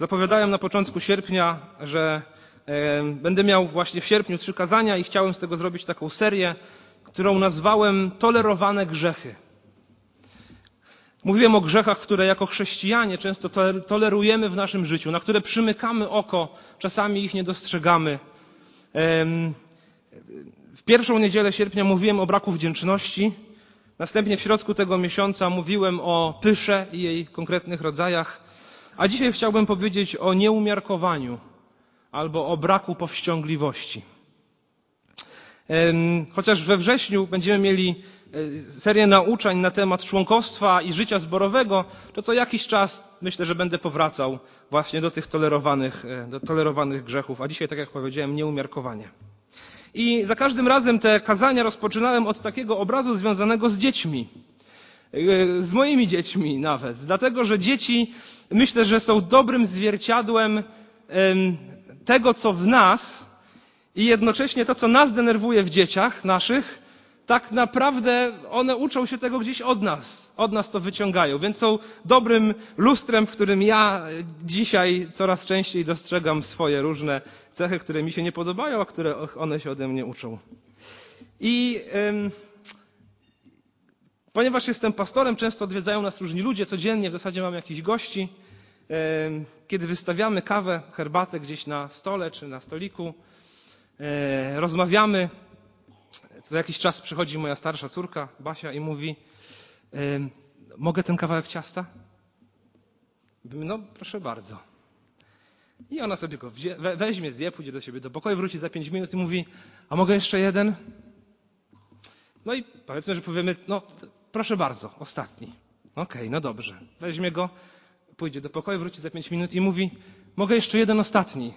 Zapowiadałem na początku sierpnia, że będę miał właśnie w sierpniu trzy kazania i chciałem z tego zrobić taką serię, którą nazwałem Tolerowane grzechy. Mówiłem o grzechach, które jako chrześcijanie często tolerujemy w naszym życiu, na które przymykamy oko, czasami ich nie dostrzegamy. W pierwszą niedzielę sierpnia mówiłem o braku wdzięczności. Następnie w środku tego miesiąca mówiłem o pysze i jej konkretnych rodzajach. A dzisiaj chciałbym powiedzieć o nieumiarkowaniu albo o braku powściągliwości. Chociaż we wrześniu będziemy mieli e, serię nauczań na temat członkostwa i życia zborowego, to co jakiś czas myślę, że będę powracał właśnie do tych tolerowanych, e, do tolerowanych grzechów, a dzisiaj, tak jak powiedziałem, nieumiarkowanie. I za każdym razem te kazania rozpoczynałem od takiego obrazu związanego z dziećmi. E, z moimi dziećmi nawet. Dlatego, że dzieci myślę, że są dobrym zwierciadłem tego, co w nas i jednocześnie to, co nas denerwuje w dzieciach naszych, tak naprawdę one uczą się tego gdzieś od nas. Od nas to wyciągają. Więc są dobrym lustrem, w którym ja dzisiaj coraz częściej dostrzegam swoje różne cechy, które mi się nie podobają, a które one się ode mnie uczą. I ym, ponieważ jestem pastorem, często odwiedzają nas różni ludzie, codziennie w zasadzie mam jakichś gości kiedy wystawiamy kawę, herbatę gdzieś na stole czy na stoliku, rozmawiamy, co jakiś czas przychodzi moja starsza córka, Basia, i mówi: Mogę ten kawałek ciasta? No, proszę bardzo. I ona sobie go weźmie, zje, pójdzie do siebie do pokoju, wróci za pięć minut i mówi: A mogę jeszcze jeden? No i powiedzmy, że powiemy: No, proszę bardzo, ostatni. Okej, okay, no dobrze. Weźmie go, pójdzie do pokoju, wróci za pięć minut i mówi: Mogę jeszcze jeden ostatni.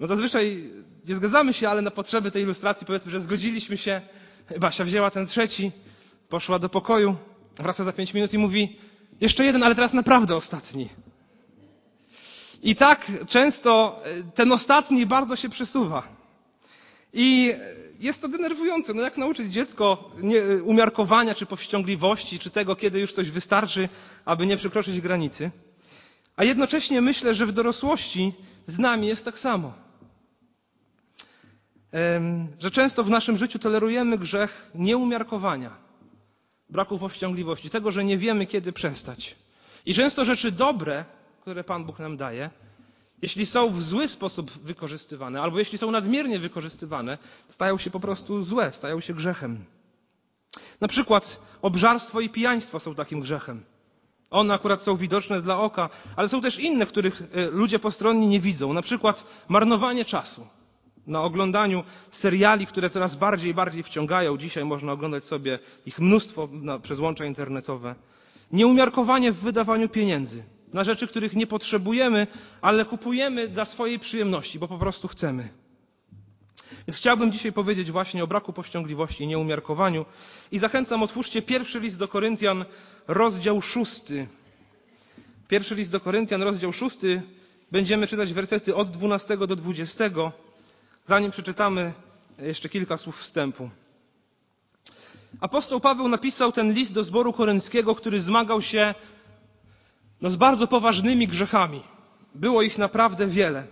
No zazwyczaj nie zgadzamy się, ale na potrzeby tej ilustracji powiedzmy, że zgodziliśmy się. Basia wzięła ten trzeci, poszła do pokoju, wraca za pięć minut i mówi: Jeszcze jeden, ale teraz naprawdę ostatni. I tak często ten ostatni bardzo się przesuwa. I jest to denerwujące. No jak nauczyć dziecko umiarkowania, czy powściągliwości, czy tego, kiedy już coś wystarczy, aby nie przekroczyć granicy? A jednocześnie myślę, że w dorosłości z nami jest tak samo. Że często w naszym życiu tolerujemy grzech nieumiarkowania, braku powściągliwości, tego, że nie wiemy, kiedy przestać. I często rzeczy dobre, które Pan Bóg nam daje, jeśli są w zły sposób wykorzystywane, albo jeśli są nadmiernie wykorzystywane, stają się po prostu złe, stają się grzechem. Na przykład obżarstwo i pijaństwo są takim grzechem. One akurat są widoczne dla oka, ale są też inne, których e, ludzie postronni nie widzą. Na przykład marnowanie czasu na oglądaniu seriali, które coraz bardziej i bardziej wciągają. Dzisiaj można oglądać sobie ich mnóstwo przez łącza internetowe. Nieumiarkowanie w wydawaniu pieniędzy na rzeczy, których nie potrzebujemy, ale kupujemy dla swojej przyjemności, bo po prostu chcemy. Więc chciałbym dzisiaj powiedzieć właśnie o braku powściągliwości i nieumiarkowaniu i zachęcam, otwórzcie pierwszy list do Koryntian, rozdział szósty. Pierwszy list do Koryntian, rozdział szósty. Będziemy czytać wersety od 12 do 20. Zanim przeczytamy, jeszcze kilka słów wstępu. Apostoł Paweł napisał ten list do zboru korynckiego, który zmagał się no z bardzo poważnymi grzechami. Było ich naprawdę wiele.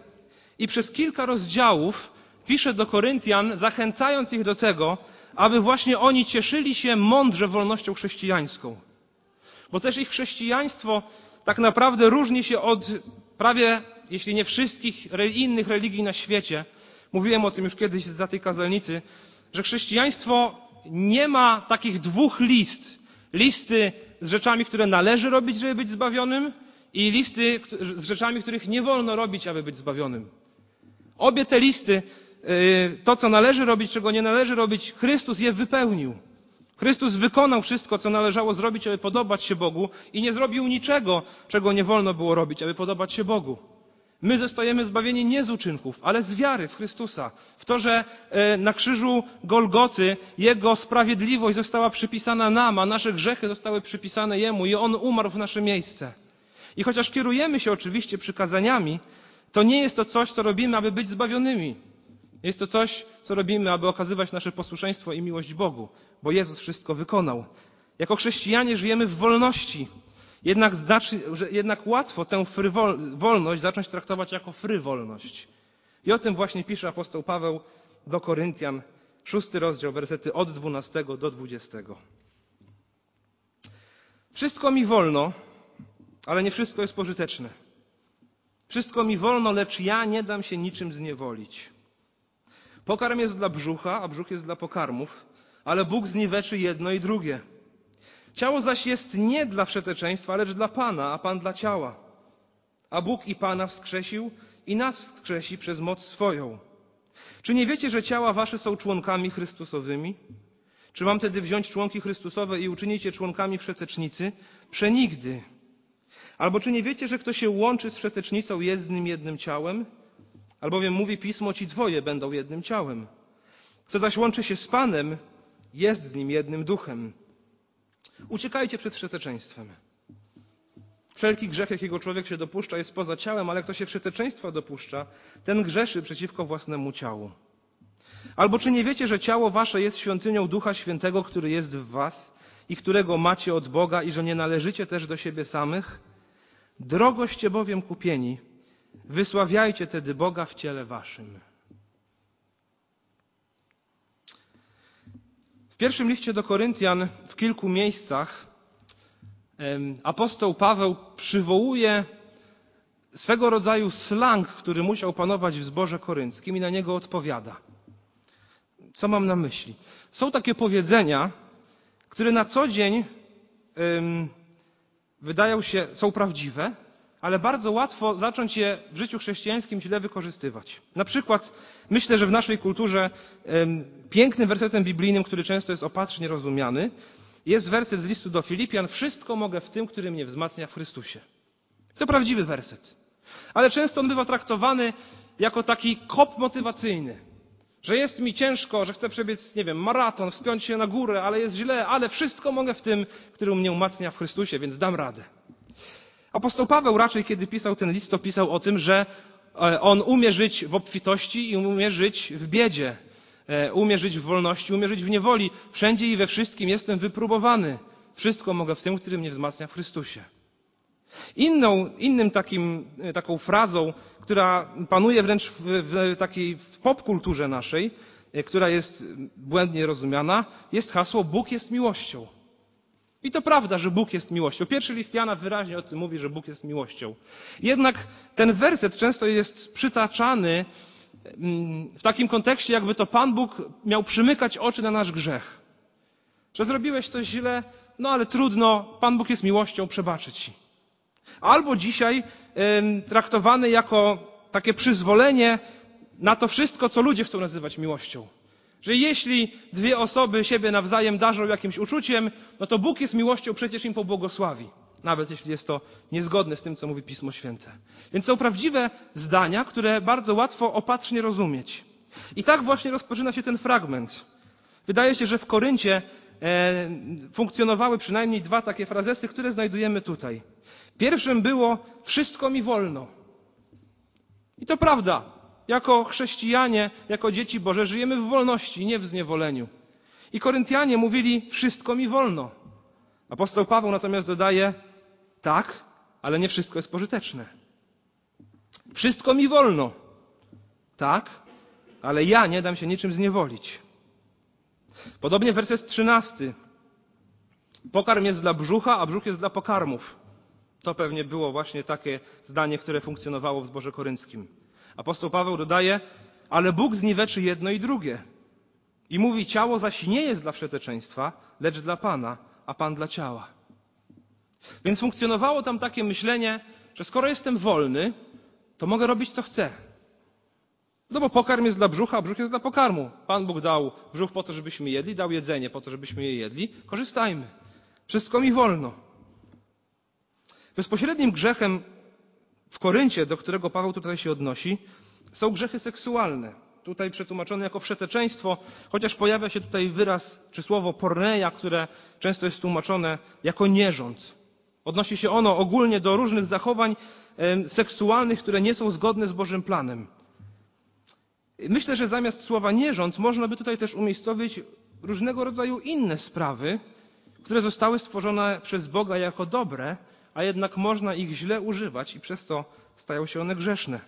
I przez kilka rozdziałów pisze do Koryntian, zachęcając ich do tego, aby właśnie oni cieszyli się mądrze wolnością chrześcijańską. Bo też ich chrześcijaństwo tak naprawdę różni się od prawie, jeśli nie wszystkich innych religii na świecie. Mówiłem o tym już kiedyś za tej kazalnicy, że chrześcijaństwo nie ma takich dwóch list. Listy z rzeczami, które należy robić, żeby być zbawionym i listy z rzeczami, których nie wolno robić, aby być zbawionym. Obie te listy, y, to co należy robić, czego nie należy robić, Chrystus je wypełnił. Chrystus wykonał wszystko, co należało zrobić, aby podobać się Bogu i nie zrobił niczego, czego nie wolno było robić, aby podobać się Bogu. My zostajemy zbawieni nie z uczynków, ale z wiary w Chrystusa. W to, że e, na krzyżu Golgoty Jego sprawiedliwość została przypisana nam, a nasze grzechy zostały przypisane Jemu i On umarł w nasze miejsce. I chociaż kierujemy się oczywiście przykazaniami, to nie jest to coś, co robimy, aby być zbawionymi. Jest to coś, co robimy, aby okazywać nasze posłuszeństwo i miłość Bogu, bo Jezus wszystko wykonał. Jako chrześcijanie żyjemy w wolności Jednak, że jednak łatwo tę wolność zacząć traktować jako frywolność. I o tym właśnie pisze apostoł Paweł do Koryntian, szósty rozdział, wersety od 12 do 20. Wszystko mi wolno, ale nie wszystko jest pożyteczne. Wszystko mi wolno, lecz ja nie dam się niczym zniewolić. Pokarm jest dla brzucha, a brzuch jest dla pokarmów, ale Bóg zniweczy jedno i drugie. Ciało zaś jest nie dla wszeteczeństwa, lecz dla Pana, a Pan dla ciała. A Bóg i Pana wskrzesił i nas wskrzesi przez moc swoją. Czy nie wiecie, że ciała wasze są członkami Chrystusowymi? Czy mam tedy wziąć członki Chrystusowe i uczynić je członkami wszetecznicy? Przenigdy. Albo czy nie wiecie, że kto się łączy z wszetecznicą jest z nim jednym ciałem? Albowiem mówi Pismo, ci dwoje będą jednym ciałem. Kto zaś łączy się z Panem, jest z nim jednym duchem. Uciekajcie przed wszeteczeństwem. Wszelki grzech, jakiego człowiek się dopuszcza, jest poza ciałem, ale kto się wszeteczeństwa dopuszcza, ten grzeszy przeciwko własnemu ciału. Albo czy nie wiecie, że ciało wasze jest świątynią Ducha Świętego, który jest w was i którego macie od Boga i że nie należycie też do siebie samych? Drogoście bowiem kupieni, wysławiajcie tedy Boga w ciele waszym. W pierwszym liście do Koryntian w kilku miejscach apostoł Paweł przywołuje swego rodzaju slang, który musiał panować w zborze korynckim i na niego odpowiada. Co mam na myśli? Są takie powiedzenia, które na co dzień wydają się, są prawdziwe, ale bardzo łatwo zacząć je w życiu chrześcijańskim źle wykorzystywać. Na przykład myślę, że w naszej kulturze pięknym wersetem biblijnym, który często jest opatrznie rozumiany, jest werset z listu do Filipian: Wszystko mogę w tym, który mnie wzmacnia w Chrystusie. To prawdziwy werset. Ale często on bywa traktowany jako taki kop motywacyjny. Że jest mi ciężko, że chcę przebiec, nie wiem, maraton, wspiąć się na górę, ale jest źle, ale wszystko mogę w tym, który mnie umacnia w Chrystusie, więc dam radę. Apostoł Paweł raczej, kiedy pisał ten list, to pisał o tym, że e, on umie żyć w obfitości i umie żyć w biedzie. E, umie żyć w wolności, umie żyć w niewoli. Wszędzie i we wszystkim jestem wypróbowany. Wszystko mogę w tym, który mnie wzmacnia w Chrystusie. Inną, innym takim, e, taką frazą, która panuje wręcz w, w takiej popkulturze naszej, która jest błędnie rozumiana, jest hasło Bóg jest miłością. I to prawda, że Bóg jest miłością. Pierwszy list Jana wyraźnie o tym mówi, że Bóg jest miłością. Jednak ten werset często jest przytaczany w takim kontekście, jakby to Pan Bóg miał przymykać oczy na nasz grzech. Że zrobiłeś coś źle, no ale trudno, Pan Bóg jest miłością, przebaczyć ci. Albo dzisiaj traktowany jako takie przyzwolenie na to wszystko, co ludzie chcą nazywać miłością. Że jeśli dwie osoby siebie nawzajem darzą jakimś uczuciem, no to Bóg jest miłością, przecież im pobłogosławi nawet jeśli jest to niezgodne z tym, co mówi Pismo Święte. Więc są prawdziwe zdania, które bardzo łatwo opatrznie rozumieć. I tak właśnie rozpoczyna się ten fragment. Wydaje się, że w Koryncie e, funkcjonowały przynajmniej dwa takie frazesy, które znajdujemy tutaj. Pierwszym było wszystko mi wolno. I to prawda. Jako chrześcijanie, jako dzieci Boże żyjemy w wolności, nie w zniewoleniu. I Koryntianie mówili wszystko mi wolno. Apostoł Paweł natomiast dodaje tak, ale nie wszystko jest pożyteczne. Wszystko mi wolno. Tak, ale ja nie dam się niczym zniewolić. Podobnie werset 13. Pokarm jest dla brzucha, a brzuch jest dla pokarmów. To pewnie było właśnie takie zdanie, które funkcjonowało w zborze korynckim. Apostoł Paweł dodaje, ale Bóg zniweczy jedno i drugie. I mówi, ciało zaś nie jest dla wszeteczeństwa, lecz dla Pana, a Pan dla ciała. Więc funkcjonowało tam takie myślenie, że skoro jestem wolny, to mogę robić co chcę. No bo pokarm jest dla brzucha, a brzuch jest dla pokarmu. Pan Bóg dał brzuch po to, żebyśmy jedli, dał jedzenie po to, żebyśmy je jedli. Korzystajmy. Wszystko mi wolno. Bezpośrednim grzechem w Koryncie, do którego Paweł tutaj się odnosi, są grzechy seksualne. Tutaj przetłumaczone jako wszeteczeństwo, chociaż pojawia się tutaj wyraz czy słowo porneia, które często jest tłumaczone jako nierząd. Odnosi się ono ogólnie do różnych zachowań seksualnych, które nie są zgodne z Bożym planem. Myślę, że zamiast słowa nierząd można by tutaj też umiejscowić różnego rodzaju inne sprawy, które zostały stworzone przez Boga jako dobre, a jednak można ich źle używać i przez to stają się one grzeszne.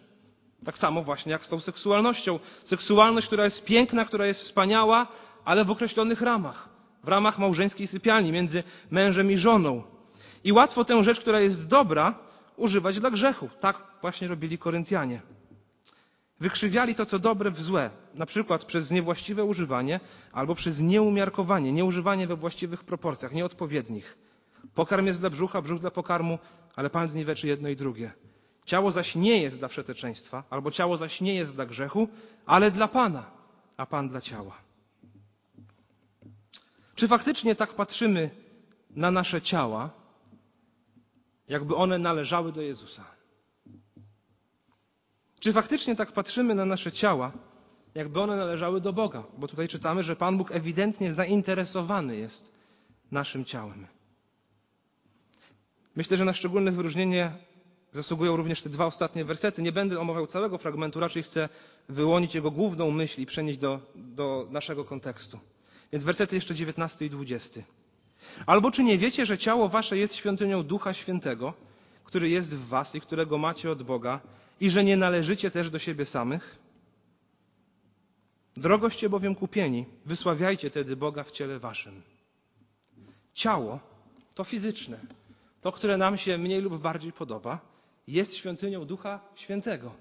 Tak samo właśnie jak z tą seksualnością. Seksualność, która jest piękna, która jest wspaniała, ale w określonych ramach. W ramach małżeńskiej sypialni między mężem i żoną. I łatwo tę rzecz, która jest dobra, używać dla grzechu. Tak właśnie robili Koryntianie. Wykrzywiali to, co dobre, w złe, na przykład przez niewłaściwe używanie albo przez nieumiarkowanie, nieużywanie we właściwych proporcjach, nieodpowiednich. Pokarm jest dla brzucha, brzuch dla pokarmu, ale Pan zniweczy jedno i drugie. Ciało zaś nie jest dla przeteczeństwa, albo ciało zaś nie jest dla grzechu, ale dla Pana, a Pan dla ciała. Czy faktycznie tak patrzymy na nasze ciała, jakby one należały do Jezusa? Czy faktycznie tak patrzymy na nasze ciała, jakby one należały do Boga? Bo tutaj czytamy, że Pan Bóg ewidentnie zainteresowany jest naszym ciałem. Myślę, że na szczególne wyróżnienie zasługują również te dwa ostatnie wersety. Nie będę omawiał całego fragmentu, raczej chcę wyłonić jego główną myśl i przenieść do, do naszego kontekstu. Więc wersety jeszcze 19 i 20. Albo czy nie wiecie, że ciało wasze jest świątynią Ducha Świętego, który jest w was i którego macie od Boga, i że nie należycie też do siebie samych? Drogoście bowiem kupieni, wysławiajcie tedy Boga w ciele waszym. Ciało to fizyczne, to, które nam się mniej lub bardziej podoba, jest świątynią Ducha Świętego.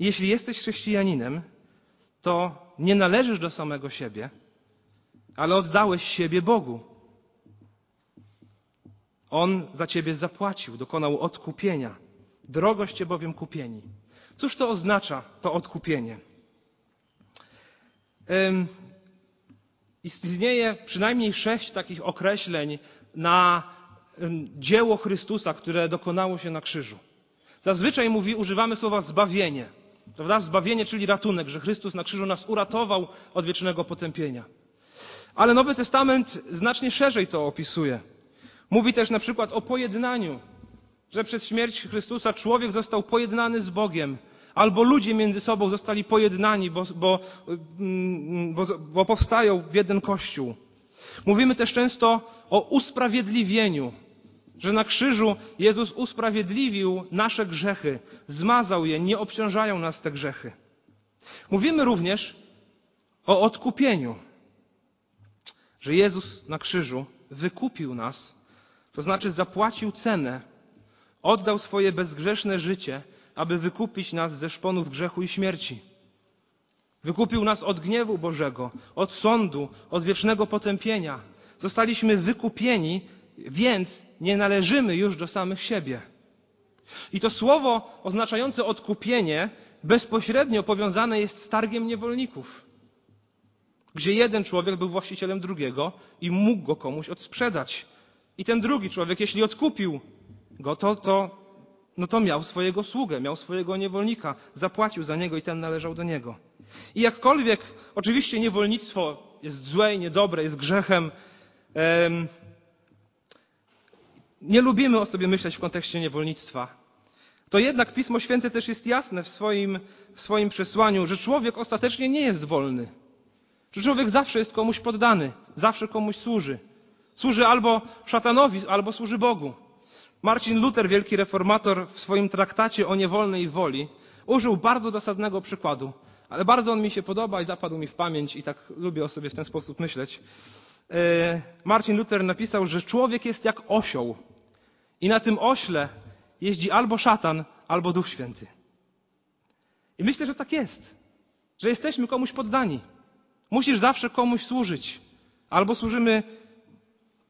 Jeśli jesteś chrześcijaninem, to nie należysz do samego siebie, ale oddałeś siebie Bogu. On za ciebie zapłacił, dokonał odkupienia. Drogoście bowiem kupieni. Cóż to oznacza, to odkupienie? Istnieje przynajmniej sześć takich określeń na dzieło Chrystusa, które dokonało się na krzyżu. Zazwyczaj mówi, używamy słowa zbawienie. Prawda? Zbawienie, czyli ratunek, że Chrystus na krzyżu nas uratował od wiecznego potępienia. Ale Nowy Testament znacznie szerzej to opisuje. Mówi też na przykład o pojednaniu, że przez śmierć Chrystusa człowiek został pojednany z Bogiem, albo ludzie między sobą zostali pojednani, bo, bo, mm, bo, bo powstają w jeden kościół. Mówimy też często o usprawiedliwieniu, że na krzyżu Jezus usprawiedliwił nasze grzechy, zmazał je, nie obciążają nas te grzechy. Mówimy również o odkupieniu, że Jezus na krzyżu wykupił nas, to znaczy zapłacił cenę, oddał swoje bezgrzeszne życie, aby wykupić nas ze szponów grzechu i śmierci. Wykupił nas od gniewu Bożego, od sądu, od wiecznego potępienia. Zostaliśmy wykupieni, więc nie należymy już do samych siebie. I to słowo oznaczające odkupienie bezpośrednio powiązane jest z targiem niewolników, gdzie jeden człowiek był właścicielem drugiego i mógł go komuś odsprzedać. I ten drugi człowiek, jeśli odkupił go, to, to, no to miał swojego sługę, miał swojego niewolnika, zapłacił za niego i ten należał do niego. I jakkolwiek oczywiście niewolnictwo jest złe i niedobre, jest grzechem, nie lubimy o sobie myśleć w kontekście niewolnictwa. To jednak Pismo Święte też jest jasne w swoim, w swoim przesłaniu, że człowiek ostatecznie nie jest wolny. Że człowiek zawsze jest komuś poddany, zawsze komuś służy. Służy albo szatanowi, albo służy Bogu. Marcin Luther, wielki reformator, w swoim traktacie o niewolnej woli użył bardzo dosadnego przykładu, ale bardzo on mi się podoba i zapadł mi w pamięć i tak lubię o sobie w ten sposób myśleć. E, Marcin Luther napisał, że człowiek jest jak osioł i na tym ośle jeździ albo szatan, albo Duch Święty. I myślę, że tak jest, że jesteśmy komuś poddani. Musisz zawsze komuś służyć. Albo służymy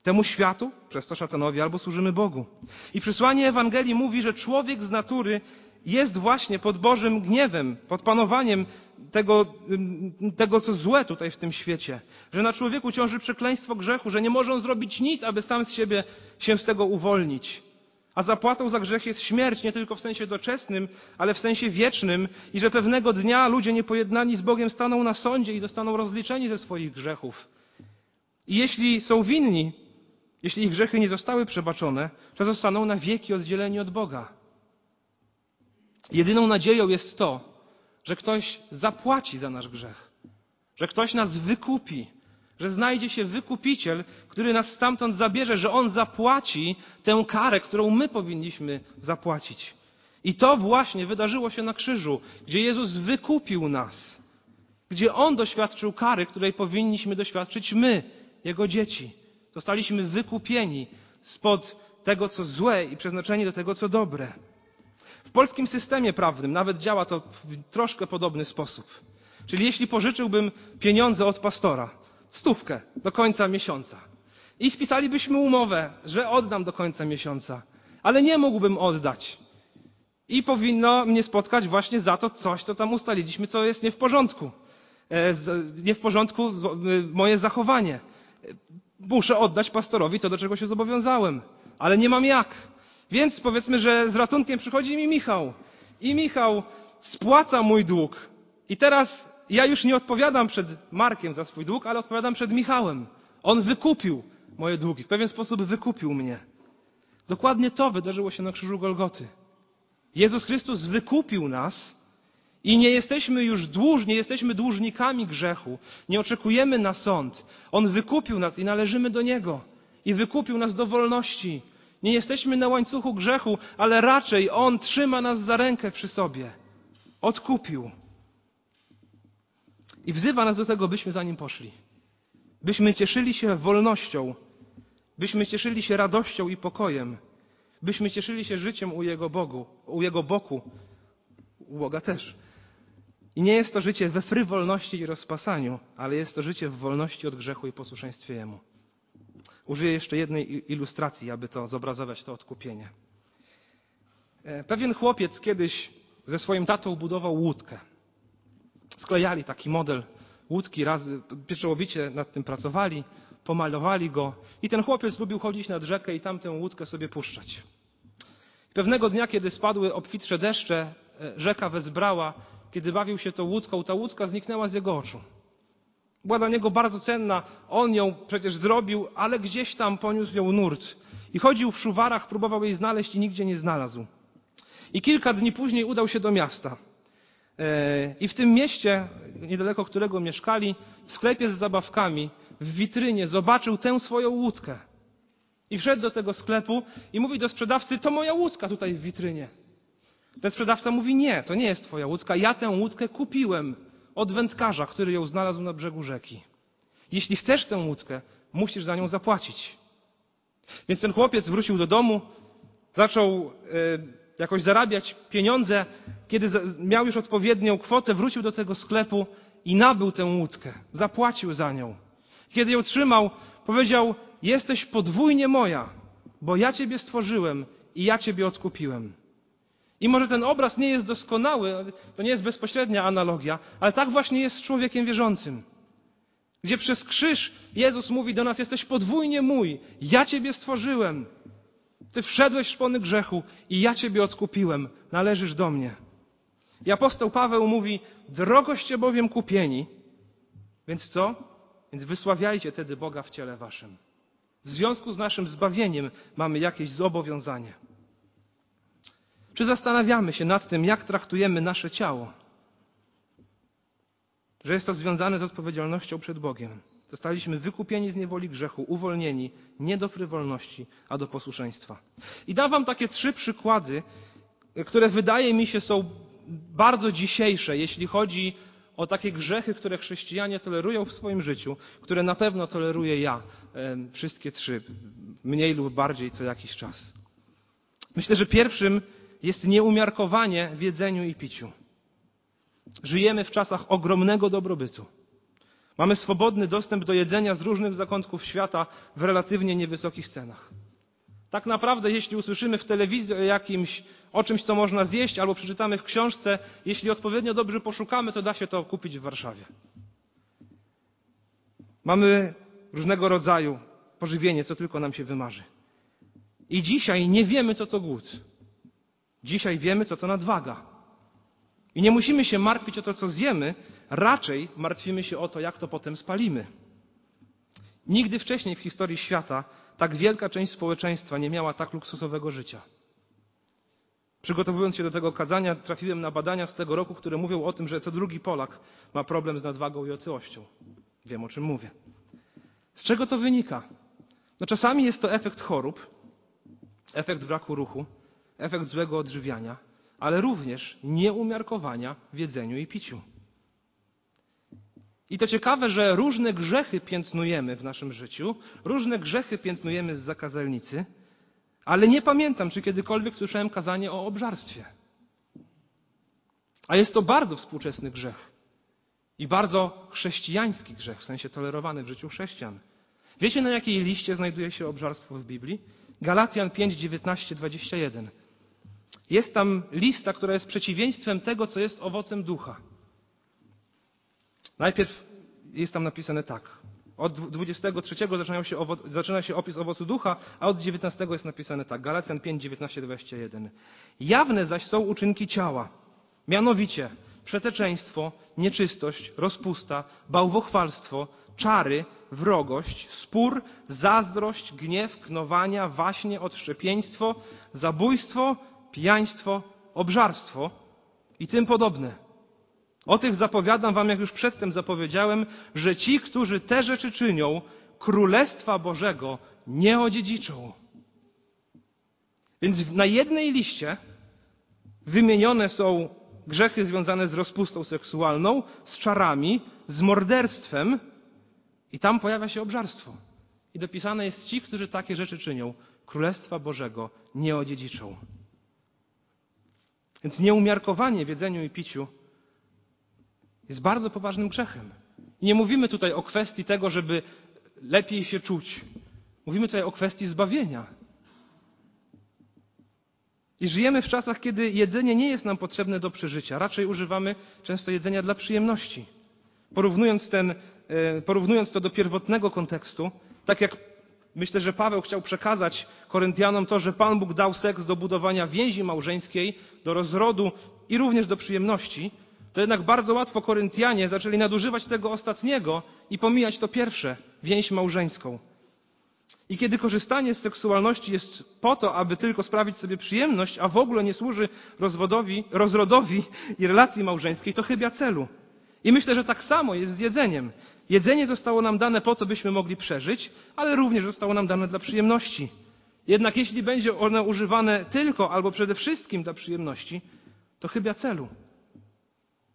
temu światu, przez to szatanowi, albo służymy Bogu. I przesłanie Ewangelii mówi, że człowiek z natury jest właśnie pod Bożym gniewem, pod panowaniem tego, tego, co złe tutaj w tym świecie. Że na człowieku ciąży przekleństwo grzechu, że nie może on zrobić nic, aby sam z siebie się z tego uwolnić. A zapłatą za grzech jest śmierć, nie tylko w sensie doczesnym, ale w sensie wiecznym, i że pewnego dnia ludzie niepojednani z Bogiem staną na sądzie i zostaną rozliczeni ze swoich grzechów. I jeśli są winni, jeśli ich grzechy nie zostały przebaczone, to zostaną na wieki oddzieleni od Boga. Jedyną nadzieją jest to, że ktoś zapłaci za nasz grzech, że ktoś nas wykupi, że znajdzie się wykupiciel, który nas stamtąd zabierze, że on zapłaci tę karę, którą my powinniśmy zapłacić. I to właśnie wydarzyło się na krzyżu, gdzie Jezus wykupił nas, gdzie on doświadczył kary, której powinniśmy doświadczyć my, jego dzieci. Zostaliśmy wykupieni spod tego, co złe i przeznaczeni do tego, co dobre. W polskim systemie prawnym nawet działa to w troszkę podobny sposób. Czyli jeśli pożyczyłbym pieniądze od pastora, stówkę do końca miesiąca i spisalibyśmy umowę, że oddam do końca miesiąca, ale nie mógłbym oddać. I powinno mnie spotkać właśnie za to coś, co tam ustaliliśmy, co jest nie w porządku. E, nie w porządku moje zachowanie. Muszę oddać pastorowi to, do czego się zobowiązałem, ale nie mam jak. Więc powiedzmy, że z ratunkiem przychodzi mi Michał. I Michał spłaca mój dług. I teraz ja już nie odpowiadam przed Markiem za swój dług, ale odpowiadam przed Michałem. On wykupił moje długi. W pewien sposób wykupił mnie. Dokładnie to wydarzyło się na krzyżu Golgoty. Jezus Chrystus wykupił nas i nie jesteśmy już dłużni, nie jesteśmy dłużnikami grzechu. Nie oczekujemy na sąd. On wykupił nas i należymy do Niego. I wykupił nas do wolności. Nie jesteśmy na łańcuchu grzechu, ale raczej On trzyma nas za rękę przy sobie. Odkupił. I wzywa nas do tego, byśmy za Nim poszli. Byśmy cieszyli się wolnością. Byśmy cieszyli się radością i pokojem. Byśmy cieszyli się życiem u Jego Bogu, u Jego boku. U Boga też. I nie jest to życie we frywolności i rozpasaniu, ale jest to życie w wolności od grzechu i posłuszeństwie Jemu. Użyję jeszcze jednej ilustracji, aby to zobrazować to odkupienie. E, pewien chłopiec kiedyś ze swoim tatą budował łódkę. Sklejali taki model łódki, razy pieczołowicie nad tym pracowali, pomalowali go i ten chłopiec lubił chodzić nad rzekę i tamtę łódkę sobie puszczać. Pewnego dnia, kiedy spadły obfitsze deszcze, e, rzeka wezbrała, kiedy bawił się tą łódką, ta łódka zniknęła z jego oczu. Była dla niego bardzo cenna, on ją przecież zrobił, ale gdzieś tam poniósł ją nurt. I chodził w szuwarach, próbował jej znaleźć i nigdzie nie znalazł. I kilka dni później udał się do miasta. E, I w tym mieście, niedaleko którego mieszkali, w sklepie z zabawkami, w witrynie zobaczył tę swoją łódkę. I wszedł do tego sklepu i mówi do sprzedawcy: To moja łódka tutaj w witrynie. Ten sprzedawca mówi: Nie, to nie jest twoja łódka. Ja tę łódkę kupiłem od wędkarza, który ją znalazł na brzegu rzeki. Jeśli chcesz tę łódkę, musisz za nią zapłacić. Więc ten chłopiec wrócił do domu, zaczął e, jakoś zarabiać pieniądze. Kiedy miał już odpowiednią kwotę, wrócił do tego sklepu i nabył tę łódkę. Zapłacił za nią. Kiedy ją trzymał, powiedział: Jesteś podwójnie moja, bo ja Ciebie stworzyłem i ja Ciebie odkupiłem. I może ten obraz nie jest doskonały, to nie jest bezpośrednia analogia, ale tak właśnie jest z człowiekiem wierzącym. Gdzie przez krzyż Jezus mówi do nas: Jesteś podwójnie mój, ja Ciebie stworzyłem. Ty wszedłeś w szpony grzechu i ja Ciebie odkupiłem, należysz do mnie. I apostoł Paweł mówi: Drogoście bowiem kupieni, więc co? Więc wysławiajcie tedy Boga w ciele waszym. W związku z naszym zbawieniem mamy jakieś zobowiązanie. Czy zastanawiamy się nad tym, jak traktujemy nasze ciało? Że jest to związane z odpowiedzialnością przed Bogiem. Zostaliśmy wykupieni z niewoli grzechu, uwolnieni nie do frywolności, a do posłuszeństwa. I dam Wam takie trzy przykłady, które wydaje mi się są bardzo dzisiejsze, jeśli chodzi o takie grzechy, które chrześcijanie tolerują w swoim życiu, które na pewno toleruję ja, wszystkie trzy, mniej lub bardziej co jakiś czas. Myślę, że pierwszym jest nieumiarkowanie w jedzeniu i piciu. Żyjemy w czasach ogromnego dobrobytu. Mamy swobodny dostęp do jedzenia z różnych zakątków świata w relatywnie niewysokich cenach. Tak naprawdę, jeśli usłyszymy w telewizji o jakimś, o czymś, co można zjeść, albo przeczytamy w książce, jeśli odpowiednio dobrze poszukamy, to da się to kupić w Warszawie. Mamy różnego rodzaju pożywienie, co tylko nam się wymarzy. I dzisiaj nie wiemy, co to głód. Dzisiaj wiemy, co to nadwaga. I nie musimy się martwić o to, co zjemy, raczej martwimy się o to, jak to potem spalimy. Nigdy wcześniej w historii świata tak wielka część społeczeństwa nie miała tak luksusowego życia. Przygotowując się do tego kazania, trafiłem na badania z tego roku, które mówią o tym, że co drugi Polak ma problem z nadwagą i otyłością. Wiem, o czym mówię. Z czego to wynika? No czasami jest to efekt chorób, efekt braku ruchu, efekt złego odżywiania, ale również nieumiarkowania w jedzeniu i piciu. I to ciekawe, że różne grzechy piętnujemy w naszym życiu, różne grzechy piętnujemy z zakazelnicy, ale nie pamiętam, czy kiedykolwiek słyszałem kazanie o obżarstwie. A jest to bardzo współczesny grzech. I bardzo chrześcijański grzech, w sensie tolerowany w życiu chrześcijan. Wiecie, na jakiej liście znajduje się obżarstwo w Biblii? Galacjan 5, 19, 21. Jest tam lista, która jest przeciwieństwem tego, co jest owocem ducha. Najpierw jest tam napisane tak. Od 23 zaczyna się, owo- zaczyna się opis owocu ducha, a od 19 jest napisane tak. Galacjan 5, 19, 21. Jawne zaś są uczynki ciała. Mianowicie przeteczeństwo, nieczystość, rozpusta, bałwochwalstwo, czary, wrogość, spór, zazdrość, gniew, knowania, waśnie, odszczepieństwo, zabójstwo, pijaństwo, obżarstwo i tym podobne. O tych zapowiadam wam, jak już przedtem zapowiedziałem, że ci, którzy te rzeczy czynią, Królestwa Bożego nie odziedziczą. Więc na jednej liście wymienione są grzechy związane z rozpustą seksualną, z czarami, z morderstwem i tam pojawia się obżarstwo. I dopisane jest ci, którzy takie rzeczy czynią, Królestwa Bożego nie odziedziczą. Więc nieumiarkowanie w jedzeniu i piciu jest bardzo poważnym grzechem. I nie mówimy tutaj o kwestii tego, żeby lepiej się czuć. Mówimy tutaj o kwestii zbawienia. I żyjemy w czasach, kiedy jedzenie nie jest nam potrzebne do przeżycia. Raczej używamy często jedzenia dla przyjemności. Porównując, ten, e, porównując to do pierwotnego kontekstu, tak jak myślę, że Paweł chciał przekazać Koryntianom to, że Pan Bóg dał seks do budowania więzi małżeńskiej, do rozrodu i również do przyjemności, to jednak bardzo łatwo Koryntianie zaczęli nadużywać tego ostatniego i pomijać to pierwsze, więź małżeńską. I kiedy korzystanie z seksualności jest po to, aby tylko sprawić sobie przyjemność, a w ogóle nie służy rozwodowi, rozrodowi i relacji małżeńskiej, to chybia celu. I myślę, że tak samo jest z jedzeniem. Jedzenie zostało nam dane po to, byśmy mogli przeżyć, ale również zostało nam dane dla przyjemności. Jednak jeśli będzie ono używane tylko albo przede wszystkim dla przyjemności, to chybia celu.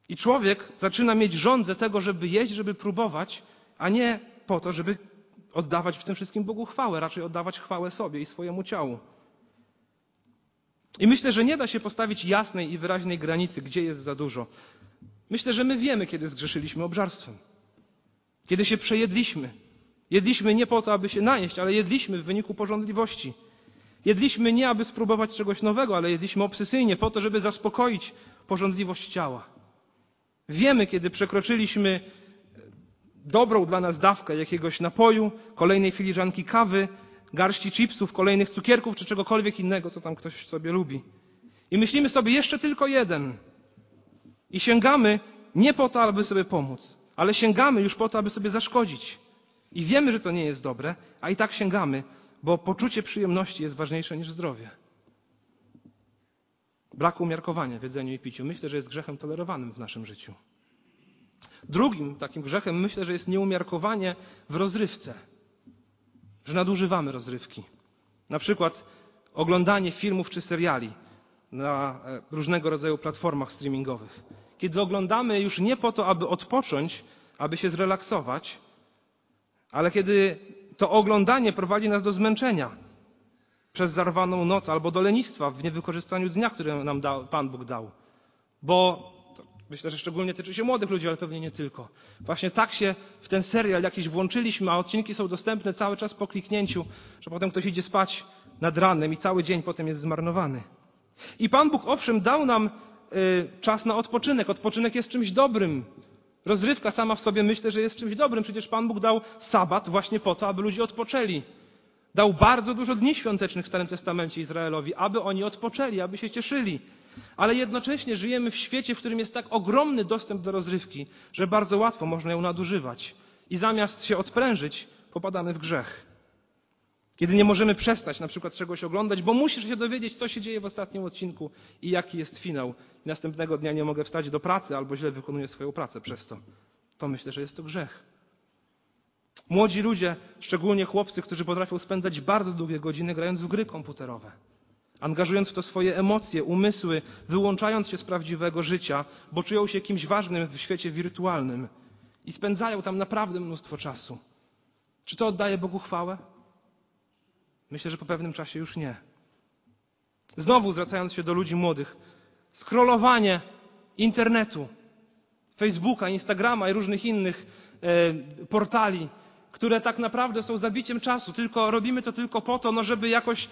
I człowiek zaczyna mieć żądzę tego, żeby jeść, żeby próbować, a nie po to, żeby oddawać w tym wszystkim Bogu chwałę, raczej oddawać chwałę sobie i swojemu ciału. I myślę, że nie da się postawić jasnej i wyraźnej granicy, gdzie jest za dużo. Myślę, że my wiemy, kiedy zgrzeszyliśmy obżarstwem. Kiedy się przejedliśmy. Jedliśmy nie po to, aby się najeść, ale jedliśmy w wyniku porządliwości. Jedliśmy nie, aby spróbować czegoś nowego, ale jedliśmy obsesyjnie po to, żeby zaspokoić porządliwość ciała. Wiemy, kiedy przekroczyliśmy dobrą dla nas dawkę jakiegoś napoju, kolejnej filiżanki kawy, garści chipsów, kolejnych cukierków czy czegokolwiek innego, co tam ktoś sobie lubi. I myślimy sobie jeszcze tylko jeden. I sięgamy nie po to, aby sobie pomóc, ale sięgamy już po to, aby sobie zaszkodzić. I wiemy, że to nie jest dobre, a i tak sięgamy, bo poczucie przyjemności jest ważniejsze niż zdrowie. Brak umiarkowania w jedzeniu i piciu myślę, że jest grzechem tolerowanym w naszym życiu. Drugim takim grzechem myślę, że jest nieumiarkowanie w rozrywce, że nadużywamy rozrywki. Na przykład oglądanie filmów czy seriali na e, różnego rodzaju platformach streamingowych. Kiedy oglądamy już nie po to, aby odpocząć, aby się zrelaksować, ale kiedy to oglądanie prowadzi nas do zmęczenia przez zarwaną noc albo do lenistwa w niewykorzystaniu dnia, który nam dał, Pan Bóg dał. Bo Myślę, że szczególnie tyczy się młodych ludzi, ale pewnie nie tylko. Właśnie tak się w ten serial jakiś włączyliśmy, a odcinki są dostępne cały czas po kliknięciu, że potem ktoś idzie spać nad ranem i cały dzień potem jest zmarnowany. I Pan Bóg owszem dał nam y, czas na odpoczynek. Odpoczynek jest czymś dobrym. Rozrywka sama w sobie myślę, że jest czymś dobrym. Przecież Pan Bóg dał sabat właśnie po to, aby ludzie odpoczęli. Dał bardzo dużo dni świątecznych w Starym Testamencie Izraelowi, aby oni odpoczęli, aby się cieszyli. Ale jednocześnie żyjemy w świecie, w którym jest tak ogromny dostęp do rozrywki, że bardzo łatwo można ją nadużywać. I zamiast się odprężyć, popadamy w grzech. Kiedy nie możemy przestać na przykład czegoś oglądać, bo musisz się dowiedzieć, co się dzieje w ostatnim odcinku i jaki jest finał. Następnego dnia nie mogę wstać do pracy albo źle wykonuję swoją pracę przez to. To myślę, że jest to grzech. Młodzi ludzie, szczególnie chłopcy, którzy potrafią spędzać bardzo długie godziny grając w gry komputerowe, angażując w to swoje emocje, umysły, wyłączając się z prawdziwego życia, bo czują się kimś ważnym w świecie wirtualnym i spędzają tam naprawdę mnóstwo czasu. Czy to oddaje Bogu chwałę? Myślę, że po pewnym czasie już nie. Znowu zwracając się do ludzi młodych, scrollowanie internetu, Facebooka, Instagrama i różnych innych e, portali, które tak naprawdę są zabiciem czasu, tylko robimy to tylko po to, no żeby jakoś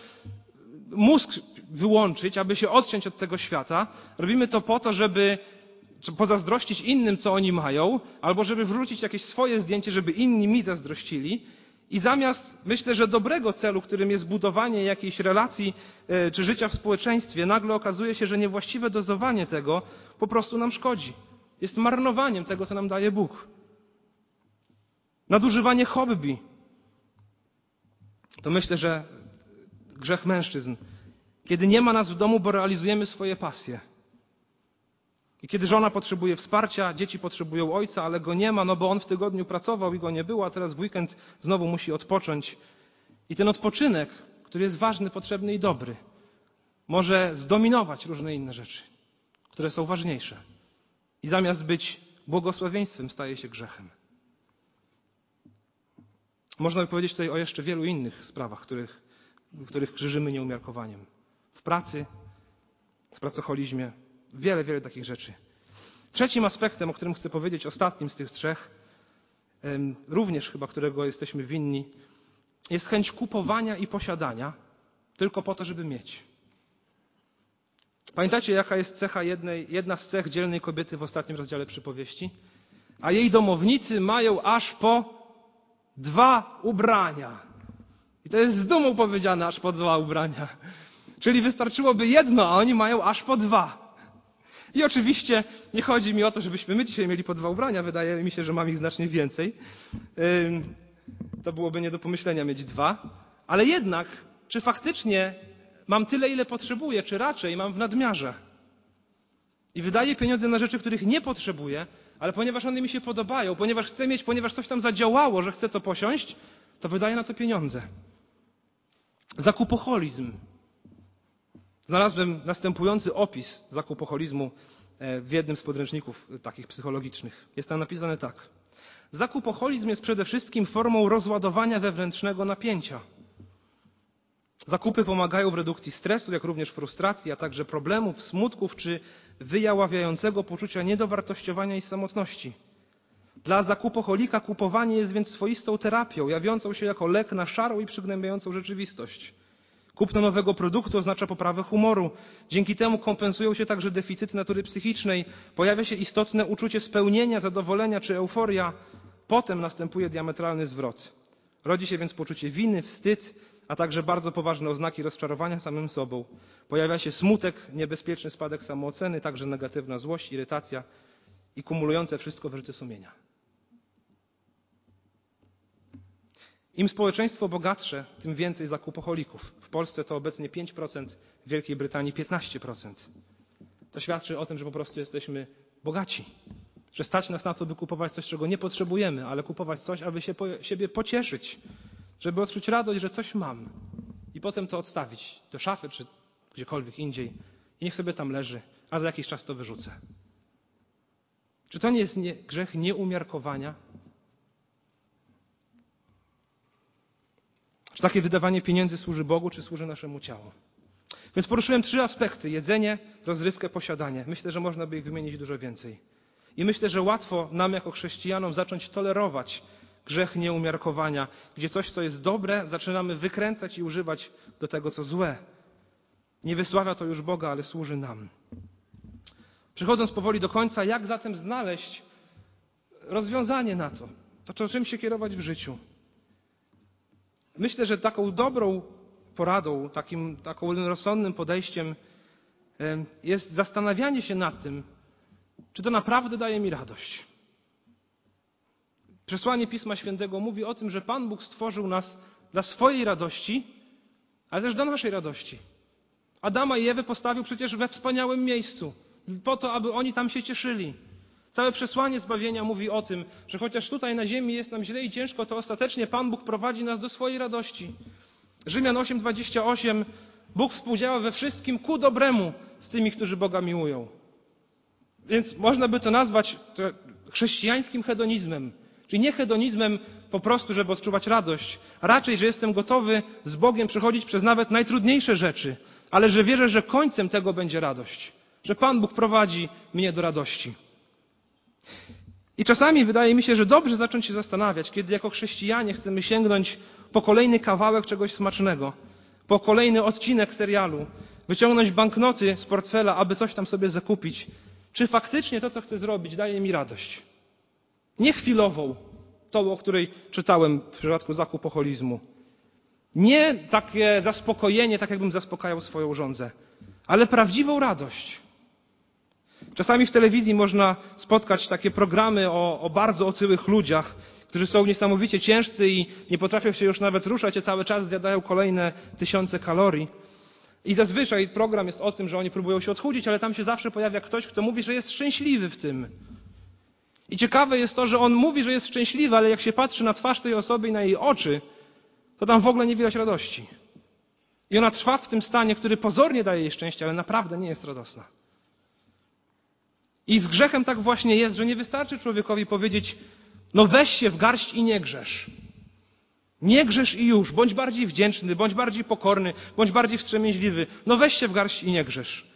mózg wyłączyć, aby się odciąć od tego świata. Robimy to po to, żeby pozazdrościć innym, co oni mają, albo żeby wrzucić jakieś swoje zdjęcie, żeby inni mi zazdrościli. I zamiast, myślę, że dobrego celu, którym jest budowanie jakiejś relacji e, czy życia w społeczeństwie, nagle okazuje się, że niewłaściwe dozowanie tego po prostu nam szkodzi. Jest marnowaniem tego, co nam daje Bóg. Nadużywanie hobby. To myślę, że grzech mężczyzn. Kiedy nie ma nas w domu, bo realizujemy swoje pasje. I kiedy żona potrzebuje wsparcia, dzieci potrzebują ojca, ale go nie ma, no bo on w tygodniu pracował i go nie było, a teraz w weekend znowu musi odpocząć. I ten odpoczynek, który jest ważny, potrzebny i dobry, może zdominować różne inne rzeczy, które są ważniejsze. I zamiast być błogosławieństwem, staje się grzechem. Można by powiedzieć tutaj o jeszcze wielu innych sprawach, których, których krzyżymy nieumiarkowaniem. W pracy, w pracocholizmie, wiele, wiele takich rzeczy. Trzecim aspektem, o którym chcę powiedzieć, ostatnim z tych trzech, również chyba którego jesteśmy winni, jest chęć kupowania i posiadania tylko po to, żeby mieć. Pamiętacie, jaka jest cecha jednej, jedna z cech dzielnej kobiety w ostatnim rozdziale przypowieści? A jej domownicy mają aż po dwa ubrania. I to jest z dumą powiedziane, aż po dwa ubrania. Czyli wystarczyłoby jedno, a oni mają aż po dwa. I oczywiście nie chodzi mi o to, żebyśmy my dzisiaj mieli po dwa ubrania. Wydaje mi się, że mam ich znacznie więcej. To byłoby nie do pomyślenia mieć dwa. Ale jednak, czy faktycznie mam tyle, ile potrzebuję, czy raczej mam w nadmiarze? I wydaję pieniądze na rzeczy, których nie potrzebuję, ale ponieważ one mi się podobają, ponieważ chcę mieć, ponieważ coś tam zadziałało, że chcę to posiąść, to wydaję na to pieniądze. Zakupoholizm. Znalazłem następujący opis zakupoholizmu e, w jednym z podręczników e, takich psychologicznych. Jest tam napisane tak. Zakupoholizm jest przede wszystkim formą rozładowania wewnętrznego napięcia. Zakupy pomagają w redukcji stresu, jak również frustracji, a także problemów, smutków czy wyjaławiającego poczucia niedowartościowania i samotności. Dla zakupoholika kupowanie jest więc swoistą terapią, jawiącą się jako lek na szarą i przygnębiającą rzeczywistość. Kupno nowego produktu oznacza poprawę humoru. Dzięki temu kompensują się także deficyty natury psychicznej. Pojawia się istotne uczucie spełnienia, zadowolenia czy euforia. Potem następuje diametralny zwrot. Rodzi się więc poczucie winy, wstyd, a także bardzo poważne oznaki rozczarowania samym sobą. Pojawia się smutek, niebezpieczny spadek samooceny, także negatywna złość, irytacja i kumulujące wszystko wyrzuty sumienia. Im społeczeństwo bogatsze, tym więcej zakupoholików. W Polsce to obecnie 5%, w Wielkiej Brytanii 15%. To świadczy o tym, że po prostu jesteśmy bogaci. Że stać nas na to, by kupować coś, czego nie potrzebujemy, ale kupować coś, aby się po, siebie pocieszyć, żeby odczuć radość, że coś mam i potem to odstawić do szafy czy gdziekolwiek indziej i niech sobie tam leży, a za jakiś czas to wyrzucę. Czy to nie jest nie, grzech nieumiarkowania? Czy takie wydawanie pieniędzy służy Bogu, czy służy naszemu ciału? Więc poruszyłem trzy aspekty: jedzenie, rozrywkę, posiadanie. Myślę, że można by ich wymienić dużo więcej. I myślę, że łatwo nam jako chrześcijanom zacząć tolerować grzech nieumiarkowania, gdzie coś, co jest dobre, zaczynamy wykręcać i używać do tego, co złe. Nie wysławia to już Boga, ale służy nam. Przechodząc powoli do końca, jak zatem znaleźć rozwiązanie na to? To, czym się kierować w życiu? Myślę, że taką dobrą poradą, takim, taką rozsądnym podejściem jest zastanawianie się nad tym, czy to naprawdę daje mi radość. Przesłanie Pisma Świętego mówi o tym, że Pan Bóg stworzył nas dla swojej radości, ale też dla naszej radości. Adama i Ewę postawił przecież we wspaniałym miejscu, po to, aby oni tam się cieszyli. Całe przesłanie zbawienia mówi o tym, że chociaż tutaj na ziemi jest nam źle i ciężko, to ostatecznie Pan Bóg prowadzi nas do swojej radości. Rzymian 8:28 Bóg współdziała we wszystkim ku dobremu z tymi, którzy Boga miłują. Więc można by to nazwać chrześcijańskim hedonizmem. Czyli nie hedonizmem po prostu, żeby odczuwać radość, a raczej, że jestem gotowy z Bogiem przechodzić przez nawet najtrudniejsze rzeczy, ale że wierzę, że końcem tego będzie radość, że Pan Bóg prowadzi mnie do radości. I czasami wydaje mi się, że dobrze zacząć się zastanawiać, kiedy jako chrześcijanie chcemy sięgnąć po kolejny kawałek czegoś smacznego, po kolejny odcinek serialu, wyciągnąć banknoty z portfela, aby coś tam sobie zakupić, czy faktycznie to, co chcę zrobić, daje mi radość. Nie chwilową, tą, o której czytałem w przypadku zakupoholizmu. Nie takie zaspokojenie, tak jakbym zaspokajał swoją żądzę, ale prawdziwą radość. Czasami w telewizji można spotkać takie programy o, o, bardzo otyłych ludziach, którzy są niesamowicie ciężcy i nie potrafią się już nawet ruszać, a cały czas zjadają kolejne tysiące kalorii. I zazwyczaj program jest o tym, że oni próbują się odchudzić, ale tam się zawsze pojawia ktoś, kto mówi, że jest szczęśliwy w tym. I ciekawe jest to, że on mówi, że jest szczęśliwy, ale jak się patrzy na twarz tej osoby i na jej oczy, to tam w ogóle nie widać radości. I ona trwa w tym stanie, który pozornie daje jej szczęście, ale naprawdę nie jest radosna. I z grzechem tak właśnie jest, że nie wystarczy człowiekowi powiedzieć, no weź się w garść i nie grzesz. Nie grzesz i już. Bądź bardziej wdzięczny, bądź bardziej pokorny, bądź bardziej wstrzemięźliwy. No weź się w garść i nie grzesz.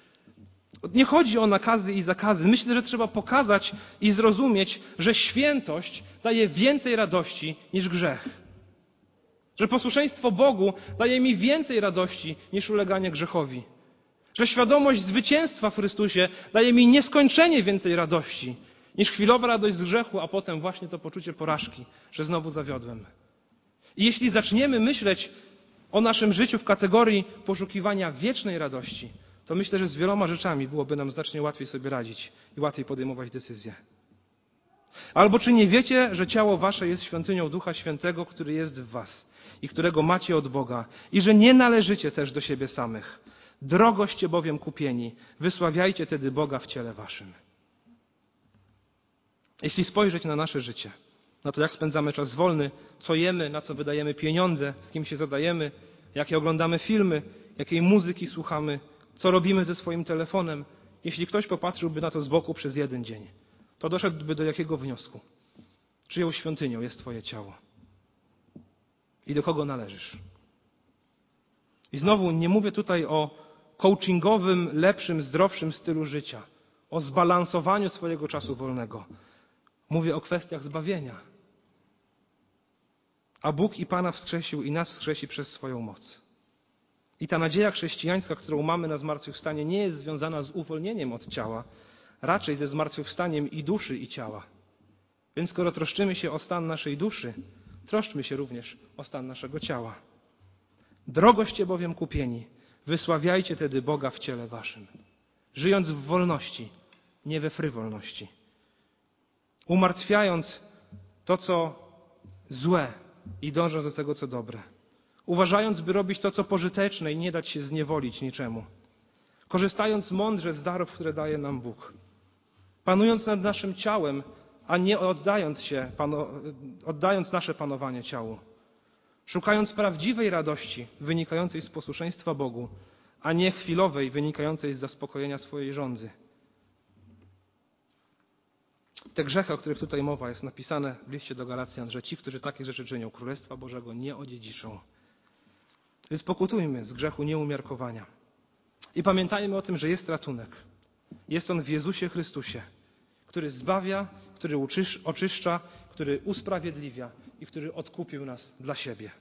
Nie chodzi o nakazy i zakazy. Myślę, że trzeba pokazać i zrozumieć, że świętość daje więcej radości niż grzech. Że posłuszeństwo Bogu daje mi więcej radości niż uleganie grzechowi. Że świadomość zwycięstwa w Chrystusie daje mi nieskończenie więcej radości niż chwilowa radość z grzechu, a potem właśnie to poczucie porażki, że znowu zawiodłem. I jeśli zaczniemy myśleć o naszym życiu w kategorii poszukiwania wiecznej radości, to myślę, że z wieloma rzeczami byłoby nam znacznie łatwiej sobie radzić i łatwiej podejmować decyzje. Albo czy nie wiecie, że ciało wasze jest świątynią Ducha Świętego, który jest w was i którego macie od Boga, i że nie należycie też do siebie samych. Drogoście bowiem kupieni, wysławiajcie tedy Boga w ciele waszym. Jeśli spojrzeć na nasze życie, na to, jak spędzamy czas wolny, co jemy, na co wydajemy pieniądze, z kim się zadajemy, jakie oglądamy filmy, jakiej muzyki słuchamy, co robimy ze swoim telefonem, jeśli ktoś popatrzyłby na to z boku przez jeden dzień, to doszedłby do jakiego wniosku? Czyją świątynią jest Twoje ciało? I do kogo należysz? I znowu nie mówię tutaj o coachingowym, lepszym, zdrowszym stylu życia, o zbalansowaniu swojego czasu wolnego. Mówię o kwestiach zbawienia. A Bóg i Pana wskrzesił i nas wskrzesi przez swoją moc. I ta nadzieja chrześcijańska, którą mamy na zmartwychwstanie, nie jest związana z uwolnieniem od ciała, raczej ze zmartwychwstaniem i duszy, i ciała. Więc skoro troszczymy się o stan naszej duszy, troszczmy się również o stan naszego ciała. Drogoście bowiem kupieni, wysławiajcie tedy Boga w ciele waszym, żyjąc w wolności, nie we frywolności. Umartwiając to, co złe i dążąc do tego, co dobre. Uważając, by robić to, co pożyteczne i nie dać się zniewolić niczemu, korzystając mądrze z darów, które daje nam Bóg, panując nad naszym ciałem, a nie oddając się, oddając nasze panowanie ciału, szukając prawdziwej radości wynikającej z posłuszeństwa Bogu, a nie chwilowej wynikającej z zaspokojenia swojej żądzy. Te grzechy, o których tutaj mowa, jest napisane w liście do Galacjan, że ci, którzy takie rzeczy czynią, Królestwa Bożego nie odziedziczą. Więc pokutujmy z grzechu nieumiarkowania. I pamiętajmy o tym, że jest ratunek. Jest on w Jezusie Chrystusie, który zbawia, który oczyszcza, który usprawiedliwia i który odkupił nas dla siebie.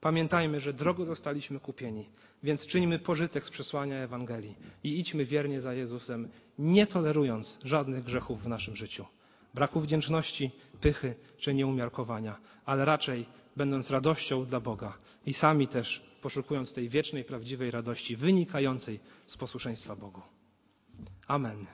Pamiętajmy, że drogo zostaliśmy kupieni, więc czyńmy pożytek z przesłania Ewangelii i idźmy wiernie za Jezusem, nie tolerując żadnych grzechów w naszym życiu. Braku wdzięczności, pychy czy nieumiarkowania, ale raczej będąc radością dla Boga i sami też poszukując tej wiecznej, prawdziwej radości wynikającej z posłuszeństwa Bogu. Amen.